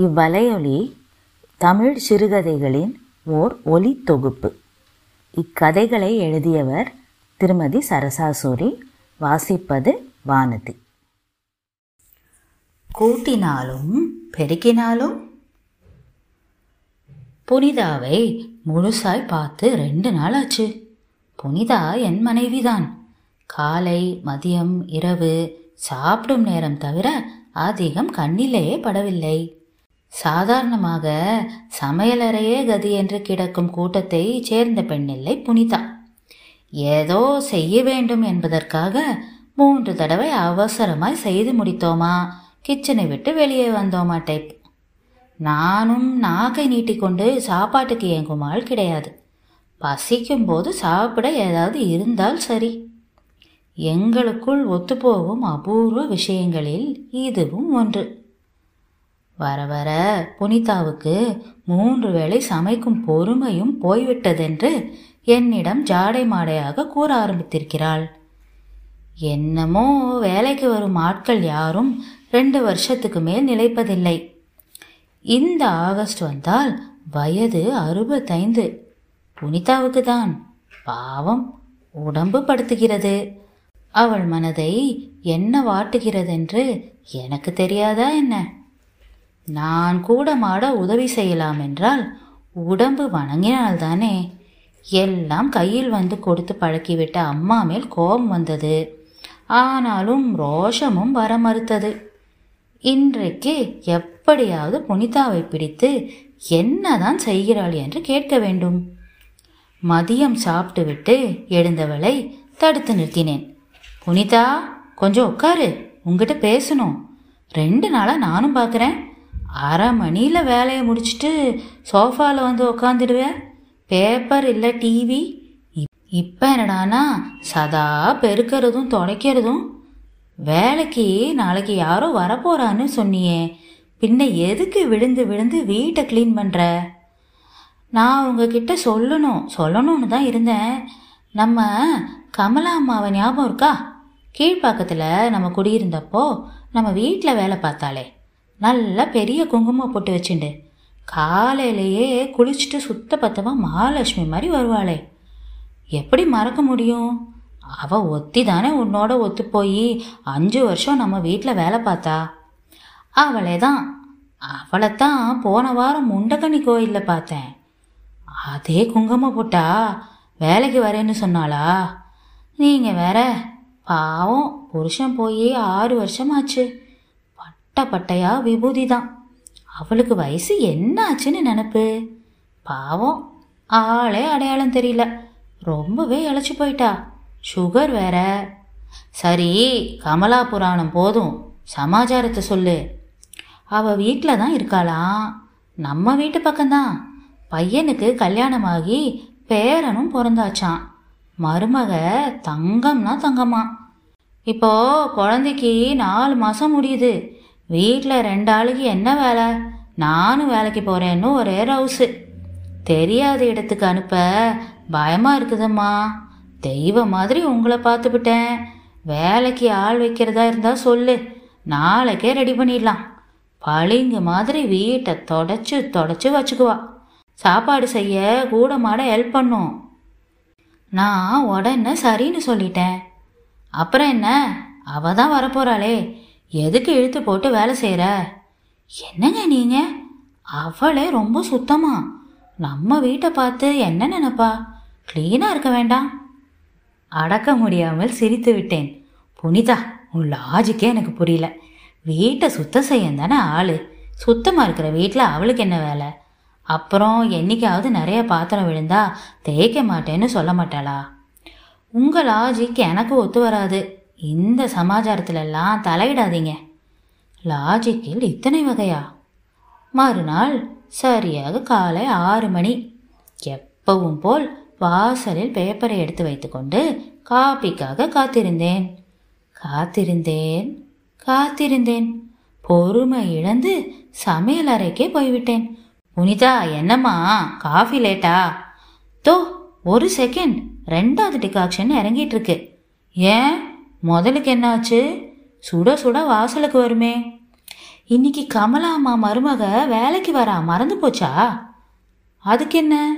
இவ்வலையொலி தமிழ் சிறுகதைகளின் ஓர் ஒலி தொகுப்பு. இக்கதைகளை எழுதியவர் திருமதி சரசாசூரி வாசிப்பது வானதி. கூட்டினாலும் பெருக்கினாலும்? புனிதாவை முழுசாய் பார்த்து ரெண்டு நாள் ஆச்சு புனிதா என் மனைவிதான். காலை மதியம் இரவு சாப்பிடும் நேரம் தவிர அதிகம் கண்ணிலேயே படவில்லை. சாதாரணமாக சமையலறையே கதி என்று கிடக்கும் கூட்டத்தை சேர்ந்த பெண்ணில்லை புனிதா. ஏதோ செய்ய வேண்டும் என்பதற்காக மூன்று தடவை அவசரமாய் செய்து முடித்தோமா? கிச்சனை விட்டு வெளியே வந்தோமா டைப்? நானும் நாக்கை நீட்டிக்கொண்டு சாப்பாட்டுக்கு இயங்கும் ஆள் கிடையாது. பசிக்கும் போது சாப்பிட ஏதாவது இருந்தால் சரி. எங்களுக்குள் ஒத்துப்போகும் அபூர்வ விஷயங்களில் இதுவும் ஒன்று. வர வர புனிதாவுக்கு மூன்று வேளை சமைக்கும் பொறுமையும் போய்விட்டதென்று என்னிடம் ஜாடை மாடையாக கூற ஆரம்பித்திருக்கிறாள். என்னமோ வேலைக்கு வரும் ஆட்கள் யாரும் ரெண்டு வருஷத்துக்கு மேல் நிலைப்பதில்லை. இந்த ஆகஸ்ட் வந்தால் வயது அறுபத்தைந்து. புனிதாவுக்கு தான். பாவம் உடம்பு படுத்துகிறது. அவள் மனதை என்ன வாட்டுகிறதென்று எனக்கு தெரியாதா என்ன? நான் கூட மாட உதவி செய்யலாம் என்றால் உடம்பு வணங்கினால்தானே? எல்லாம் கையில் வந்து கொடுத்து பழக்கிவிட்ட அம்மா மேல் கோபம் வந்தது. ஆனாலும் ரோஷமும் வர மறுத்தது. இன்றைக்கு எப்படியாவது புனிதாவை பிடித்து என்னதான் செய்கிறாள் என்று கேட்க வேண்டும். மதியம் சாப்பிட்டுவிட்டு எழுந்தவளை தடுத்து நிறுத்தினேன். புனிதா கொஞ்சம் உட்காரு உங்ககிட்ட பேசணும். ரெண்டு நாளாக நானும் பார்க்குறேன். அரை மணியில் வேலையை முடிச்சுட்டு சோஃபாவில் வந்து உக்காந்துடுவேன் பேப்பர் இல்லை டிவி இப்போ என்னடானா சதா பெருக்கிறதும் துடைக்கிறதும். வேலைக்கு நாளைக்கு யாரோ வரப்போறான்னு சொன்னியே. பின்ன எதுக்கு விழுந்து விழுந்து வீட்டை க்ளீன் பண்ணுற நான் உங்ககிட்ட சொல்லணும் சொல்லணும்னு தான் இருந்தேன். நம்ம கமலா அம்மாவை ஞாபகம் இருக்கா? கீழ்ப்பாக்கத்தில் நம்ம குடியிருந்தப்போ நம்ம வீட்டில் வேலை பார்த்தாலே நல்லா பெரிய குங்குமம் போட்டு வச்சுண்டு. காலையிலேயே குளிச்சுட்டு சுத்த பத்தமாக மகாலட்சுமி மாதிரி வருவாளே. எப்படி மறக்க முடியும்? அவ ஒத்தி தானே உன்னோட ஒத்து போய் அஞ்சு வருஷம் நம்ம வீட்டில் வேலை பார்த்தா? அவளே தான் அவளைத்தான் போன வாரம் முண்டகனி கோயிலில் பார்த்தேன். அதே குங்குமம் போட்டா வேலைக்கு வரேன்னு சொன்னாளா? நீங்கள் வேற பாவம் புருஷன் போய் ஆறு வருஷமாச்சு. பட்டா பட்டையா விபூதி தான் அவளுக்கு வயசு என்ன ஆச்சுன்னு நினப்பு. பாவம். ஆளே அடையாளம் தெரியல. ரொம்பவே இழைச்சி போயிட்டா. சுகர் வேற. சரி கமலா புராணம் போதும். சமாச்சாரத்தை சொல்லு. அவ வீட்டில் தான் இருக்காளாம் நம்ம வீட்டு பக்கம்தான். பையனுக்கு கல்யாணமாகி பேரனும் பிறந்தாச்சான் மருமக தங்கம்னா தங்கம்மா. இப்போ குழந்தைக்கு நாலு மாதம் முடியுது. வீட்டில் ரெண்டு ஆளுக்கு என்ன வேலை? நானும் வேலைக்கு போகிறேன்னு ஒரே ரவுஸு தெரியாத இடத்துக்கு அனுப்ப பயமாக இருக்குதும்மா. தெய்வம் மாதிரி உங்களை பார்த்துப்பிட்டேன் வேலைக்கு ஆள் வைக்கிறதா இருந்தால் சொல்லு. நாளைக்கே ரெடி பண்ணிடலாம். பளிங்கு மாதிரி வீட்டை தொடச்சி தொடச்சி வச்சுக்குவா. சாப்பாடு செய்ய கூட மாட ஹெல்ப் பண்ணும். நான் உடனே சரின்னு சொல்லிட்டேன். அப்புறம் என்ன? அவ தான் வரப்போறாளே. எதுக்கு இழுத்து போட்டு வேலை செய்கிற என்னங்க நீங்கள் அவளே ரொம்ப சுத்தமா. நம்ம வீட்டை பார்த்து என்ன நினைப்பா? க்ளீனாக இருக்க வேண்டாம். அடக்க முடியாமல் சிரித்து விட்டேன். புனிதா உன் லாஜிக்கே எனக்கு புரியல. வீட்டை சுத்தம் செய்ய தானே ஆள். சுத்தமாக இருக்கிற வீட்டில் அவளுக்கு என்ன வேலை? அப்புறம் என்னைக்காவது நிறைய பாத்திரம் விழுந்தா தேய்க்க மாட்டேன்னு சொல்ல மாட்டாளா? உங்கள் லாஜிக் எனக்கு ஒத்து வராது. இந்த சமாச்சாரத்திலெல்லாம் தலையிடாதீங்க. லாஜிக்கில் இத்தனை வகையா? மறுநாள் சரியாக காலை ஆறு மணி. எப்பவும் போல் வாசலில் பேப்பரை எடுத்து வைத்துக்கொண்டு காப்பிக்காக காத்திருந்தேன். காத்திருந்தேன் காத்திருந்தேன். பொறுமை இழந்து சமையல் அறைக்கே போய்விட்டேன். புனிதா என்னம்மா? காஃபி லேட்டா? தோ ஒரு செகண்ட். ரெண்டாவது டிகாக்ஷன் இறங்கிட்டு இருக்கு. ஏன்? முதலுக்கு என்னாச்சு? சுட சுட வாசலுக்கு வருமே. இன்னைக்கு கமலா அம்மா மருமக வேலைக்கு வரா மறந்து போச்சா? அதுக்கு என்ன?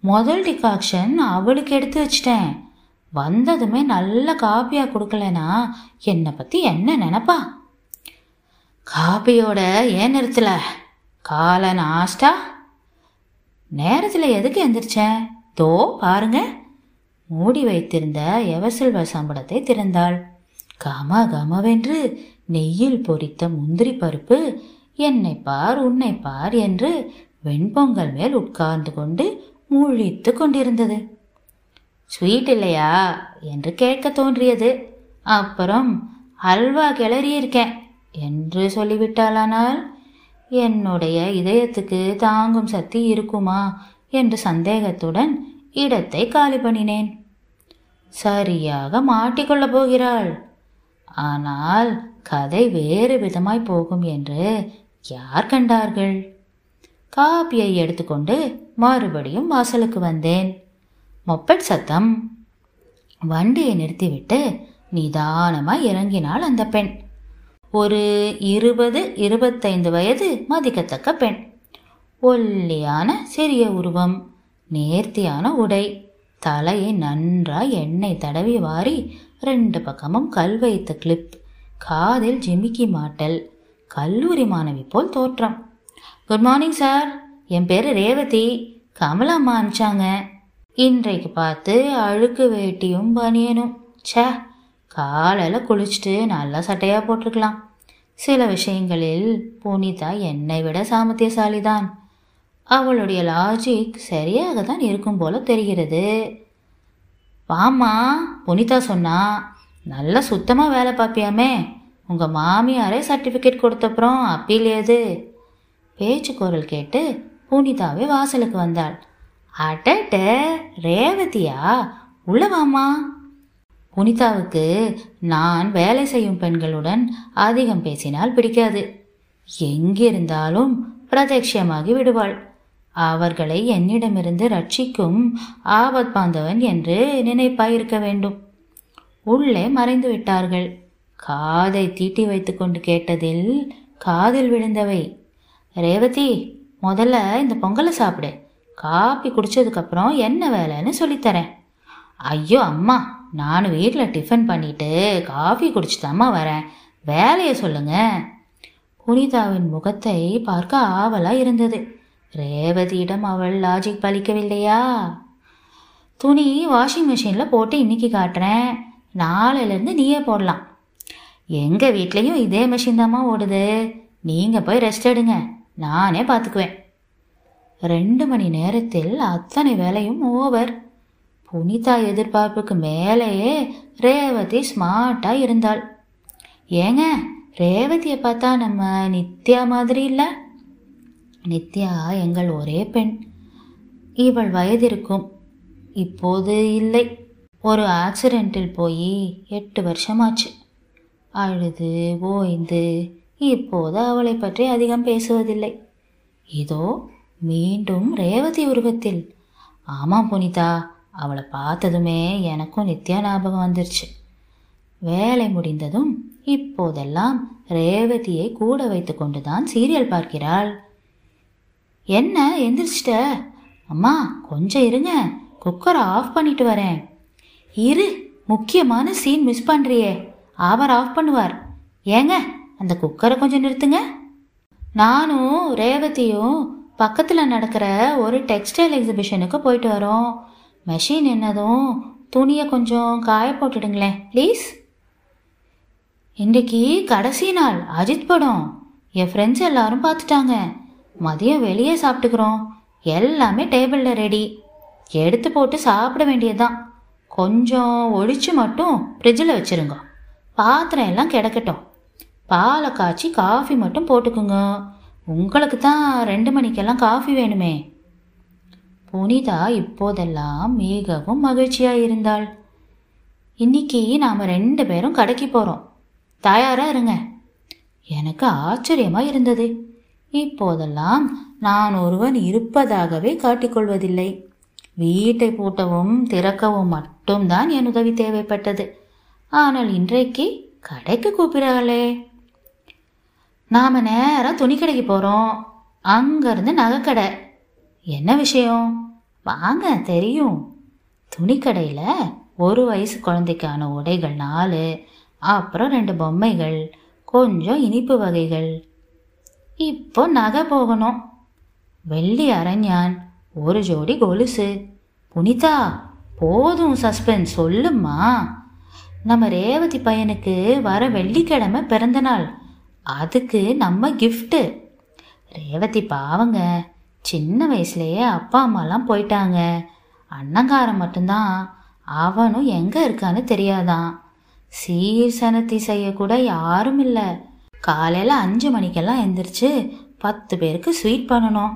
முதல் டிகாக்ஷன் அவளுக்கு எடுத்து வச்சிட்டேன். வந்ததுமே நல்ல காப்பியாக கொடுக்கலனா என்னை பற்றி என்ன நினப்பா? காப்பியோட ஏன் நிறுத்தல? காலை நாஸ்டா நேரத்தில் எதுக்கு எந்திரிச்சேன் தோ பாருங்கள் மூடி வைத்திருந்த எவசில்வ சம்பளத்தை திறந்தாள். கம கமவென்று நெய்யில் பொரித்த முந்திரி பருப்பு என்னை பார் உன்னை பார் என்று வெண்பொங்கல் மேல் உட்கார்ந்து கொண்டு முழித்து கொண்டிருந்தது. ஸ்வீட் இல்லையா? என்று கேட்க தோன்றியது. அப்புறம் அல்வா கிளறியிருக்கேன் என்று சொல்லிவிட்டாளானால் என்னுடைய இதயத்துக்கு தாங்கும் சக்தி இருக்குமா? என்று சந்தேகத்துடன் இடத்தை காலி பண்ணினேன். சரியாக மாட்டிக்கொள்ளப் போகிறாள். ஆனால் கதை வேறு விதமாய் போகும் என்று யார் கண்டார்கள்? காப்பியை எடுத்துக்கொண்டு மறுபடியும் வாசலுக்கு வந்தேன். மொப்பட் சத்தம். வண்டியை நிறுத்திவிட்டு நிதானமாய் இறங்கினாள் அந்த பெண். ஒரு இருபது இருபத்தைந்து வயது மதிக்கத்தக்க பெண். ஒல்லியான சிறிய உருவம். நேர்த்தியான உடை. தலையை நன்றாய் எண்ணெய் தடவி வாரி ரெண்டு பக்கமும் கல் வைத்த கிளிப் காதில் ஜிமிக்கி மாட்டல். கல்லூரி மாணவி போல் தோற்றம். குட் மார்னிங் சார் என் பேர் ரேவதி. கமலாம்மா அனுப்பிச்சாங்க. இன்றைக்கு பார்த்து அழுக்கு வேட்டியும் பனியனும். சே காலையில் குளிச்சுட்டு நல்லா சட்டையாக போட்டிருக்கலாம். சில விஷயங்களில் புனிதா என்னை விட சாமர்த்தியசாலிதான். அவளுடைய லாஜிக் சரியாக தான் இருக்கும் போல தெரிகிறது. வாம்மா புனிதா சொன்னா நல்லா சுத்தமாக வேலை பார்ப்பியாமே உங்கள் மாமியாரே சர்டிஃபிகேட் கொடுத்தப்புறம் அப்பீல் ஏது? பேச்சு குரல் கேட்டு புனிதாவே வாசலுக்கு வந்தாள். அடட்ட ரேவதியா உள்ளவாமா புனிதாவுக்கு நான் வேலை செய்யும் பெண்களுடன் அதிகம் பேசினால் பிடிக்காது. எங்கிருந்தாலும் பிரதட்சியமாகி விடுவாள். அவர்களை என்னிடமிருந்து ரட்சிக்கும் ஆபத் பாந்தவன் என்று நினைப்பாயிருக்க வேண்டும். உள்ளே மறைந்து விட்டார்கள் காதை தீட்டி வைத்துக்கொண்டு கேட்டதில் காதில் விழுந்தவை. ரேவதி முதல்ல இந்த பொங்கலை சாப்பிடு. காப்பி குடிச்சதுக்கப்புறம் என்ன வேலைன்னு சொல்லித்தரேன். ஐயோ அம்மா நான் வீட்டில் டிஃபன் பண்ணிட்டு காஃபி குடிச்சுதாம்மா வரேன். வேலையை சொல்லுங்க. புனிதாவின் முகத்தை பார்க்க ஆவலாக இருந்தது. ரேவதியிடம் அவள் லாஜிக் பலிக்கவில்லையா? துணி வாஷிங் மிஷினில் போட்டு இன்னைக்கு காட்டுறேன். நாளையிலேருந்து நீயே போடலாம். எங்கள் வீட்லேயும் இதே மிஷின் தாம்மா ஓடுது. நீங்கள் போய் ரெஸ்ட் எடுங்க. நானே பார்த்துக்குவேன் ரெண்டு மணி நேரத்தில் அத்தனை வேலையும் ஓவர் புனிதா எதிர்பார்ப்புக்கு மேலேயே ரேவதி ஸ்மார்ட்டாக இருந்தாள். ஏங்க ரேவதியை பார்த்தா நம்ம நித்யா மாதிரி இல்லை? நித்யா எங்கள் ஒரே பெண். இவள் வயதிருக்கும். இப்போது இல்லை. ஒரு ஆக்சிடெண்ட்டில் போய் எட்டு வருஷமாச்சு. அழுது ஓய்ந்து இப்போது அவளை பற்றி அதிகம் பேசுவதில்லை. இதோ மீண்டும் ரேவதி உருவத்தில். ஆமாம் புனிதா அவளை பார்த்ததுமே எனக்கும் நித்யா ஞாபகம் வந்துருச்சு. வேலை முடிந்ததும் இப்போதெல்லாம் ரேவதியை கூட வைத்து கொண்டுதான் சீரியல் பார்க்கிறாள். என்ன எந்திரிச்சிட்ட? அம்மா கொஞ்சம் இருங்க. குக்கரை ஆஃப் பண்ணிட்டு வரேன். இரு முக்கியமான சீன் மிஸ் பண்ணுறியே அவர் ஆஃப் பண்ணுவார். ஏங்க அந்த குக்கரை கொஞ்சம் நிறுத்துங்க. நானும் ரேவதியும் பக்கத்தில் நடக்கிற ஒரு டெக்ஸ்டைல் எக்ஸிபிஷனுக்கு போயிட்டு வரோம். மெஷின் என்னதும் துணியை கொஞ்சம் காய போட்டுடுங்களேன் ப்ளீஸ். இன்றைக்கு கடைசி நாள் அஜித் படம். என் ஃப்ரெண்ட்ஸ் எல்லாரும் பார்த்துட்டாங்க. மதியம் வெளியே சாப்பிட்டுக்கிறோம். எல்லாமே டேபிளில் ரெடி எடுத்து போட்டு சாப்பிட வேண்டியதுதான். கொஞ்சம் ஒழிச்சு மட்டும் ஃப்ரிட்ஜில் வச்சுருங்க. பாத்திரம் எல்லாம் கிடக்கட்டும். பாலை காய்ச்சி காஃபி மட்டும் போட்டுக்குங்க. உங்களுக்கு தான் ரெண்டு மணிக்கெல்லாம் காஃபி வேணுமே. புனிதா இப்போதெல்லாம் மிகவும் மகிழ்ச்சியாக இருந்தாள். இன்னைக்கு நாம் ரெண்டு பேரும் கடைக்கு போகிறோம் தயாராக இருங்க. எனக்கு ஆச்சரியமாக இருந்தது. இப்போதெல்லாம் நான் ஒருவன் இருப்பதாகவே காட்டிக்கொள்வதில்லை. வீட்டை பூட்டவும் திறக்கவும் மட்டும்தான் என் உதவி தேவைப்பட்டது. ஆனால் இன்றைக்கு கடைக்கு கூப்பிடுறாளே. நாம் நேராக துணிக்கடைக்கு போகிறோம் அங்கேருந்து நகைக்கடை. என்ன விஷயம்? வாங்க தெரியும். துணிக்கடையில் ஒரு வயசு குழந்தைக்கான உடைகள் நாலு அப்புறம் ரெண்டு பொம்மைகள் கொஞ்சம் இனிப்பு வகைகள் இப்போ நகை போகணும். வெள்ளி அரஞ்சான் ஒரு ஜோடி கொலுசு. புனிதா போதும் சஸ்பென்ஸ் சொல்லுமா நம்ம ரேவதி பையனுக்கு வர வெள்ளிக்கிழமை பிறந்த நாள். அதுக்கு நம்ம கிஃப்ட்டு ரேவதி பாவங்க சின்ன வயசுலயே அப்பா அம்மாலாம் போயிட்டாங்க. அண்ணங்காரன் மட்டும்தான். அவனும் எங்கே இருக்கான்னு தெரியாதான். சீர் சனத்தி செய்யக்கூட யாரும் இல்லை. காலையில் அஞ்சு மணிக்கெல்லாம் எந்திரிச்சு பத்து பேருக்கு ஸ்வீட் பண்ணணும்.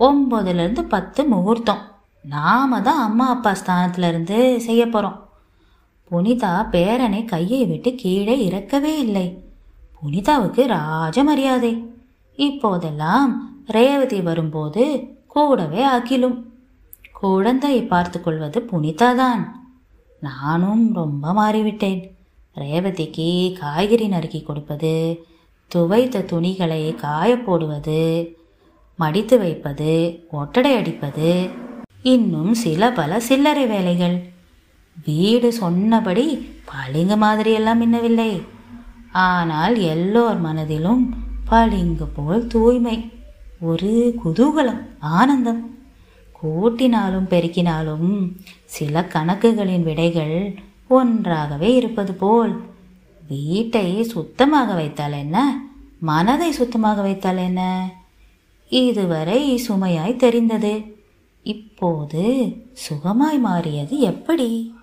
ஒம்பதுலேருந்து பத்து முகூர்த்தம். நாம தான் அம்மா அப்பா ஸ்தானத்துலேருந்து செய்ய போகிறோம் புனிதா பேரனை கையை விட்டு கீழே இறக்கவே இல்லை. புனிதாவுக்கு ராஜ மரியாதை இப்போதெல்லாம் ரேவதி வரும்போது கூடவே அகிலும். குழந்தையை பார்த்து கொள்வது புனிதாதான். நானும் ரொம்ப மாறிவிட்டேன். ரேவதிக்கு காய்கறி நறுக்கி கொடுப்பது துவைத்த துணிகளை காய போடுவது மடித்து வைப்பது ஒட்டடை அடிப்பது இன்னும் சில பல சில்லறை வேலைகள். வீடு சொன்னபடி பளிங்கு மாதிரியெல்லாம் மின்னவில்லை. ஆனால் எல்லோர் மனதிலும் பளிங்கு போல் தூய்மை ஒரு குதூகலம் ஆனந்தம். கூட்டினாலும் பெருக்கினாலும் சில கணக்குகளின் விடைகள் ஒன்றாகவே இருப்பது போல் வீட்டை சுத்தமாக வைத்தால் என்ன? மனதை சுத்தமாக வைத்தால் என்ன? இதுவரை சுமையாய் தெரிந்தது. இப்போது சுகமாய் மாறியது எப்படி?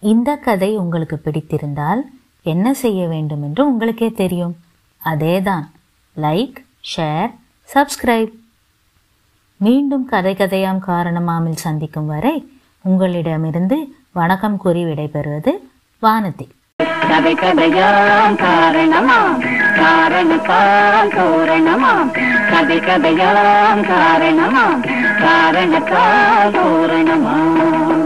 இந்த கதை உங்களுக்கு பிடித்திருந்தால் என்ன செய்ய வேண்டும் என்று உங்களுக்கே தெரியும். அதேதான். லைக் ஷேர் சப்ஸ்கிரைப் மீண்டும் கதை கதையாம் காரணமாமில் சந்திக்கும் வரை உங்களிடமிருந்து வணக்கம் கூறி விடைபெறுவது வானதி. கதை கதையாம் காரணமாம். காரணத்தால் தோரணமாம். கதை கதையாம் காரணமாம். காரணத்தால் தோரணமாம்.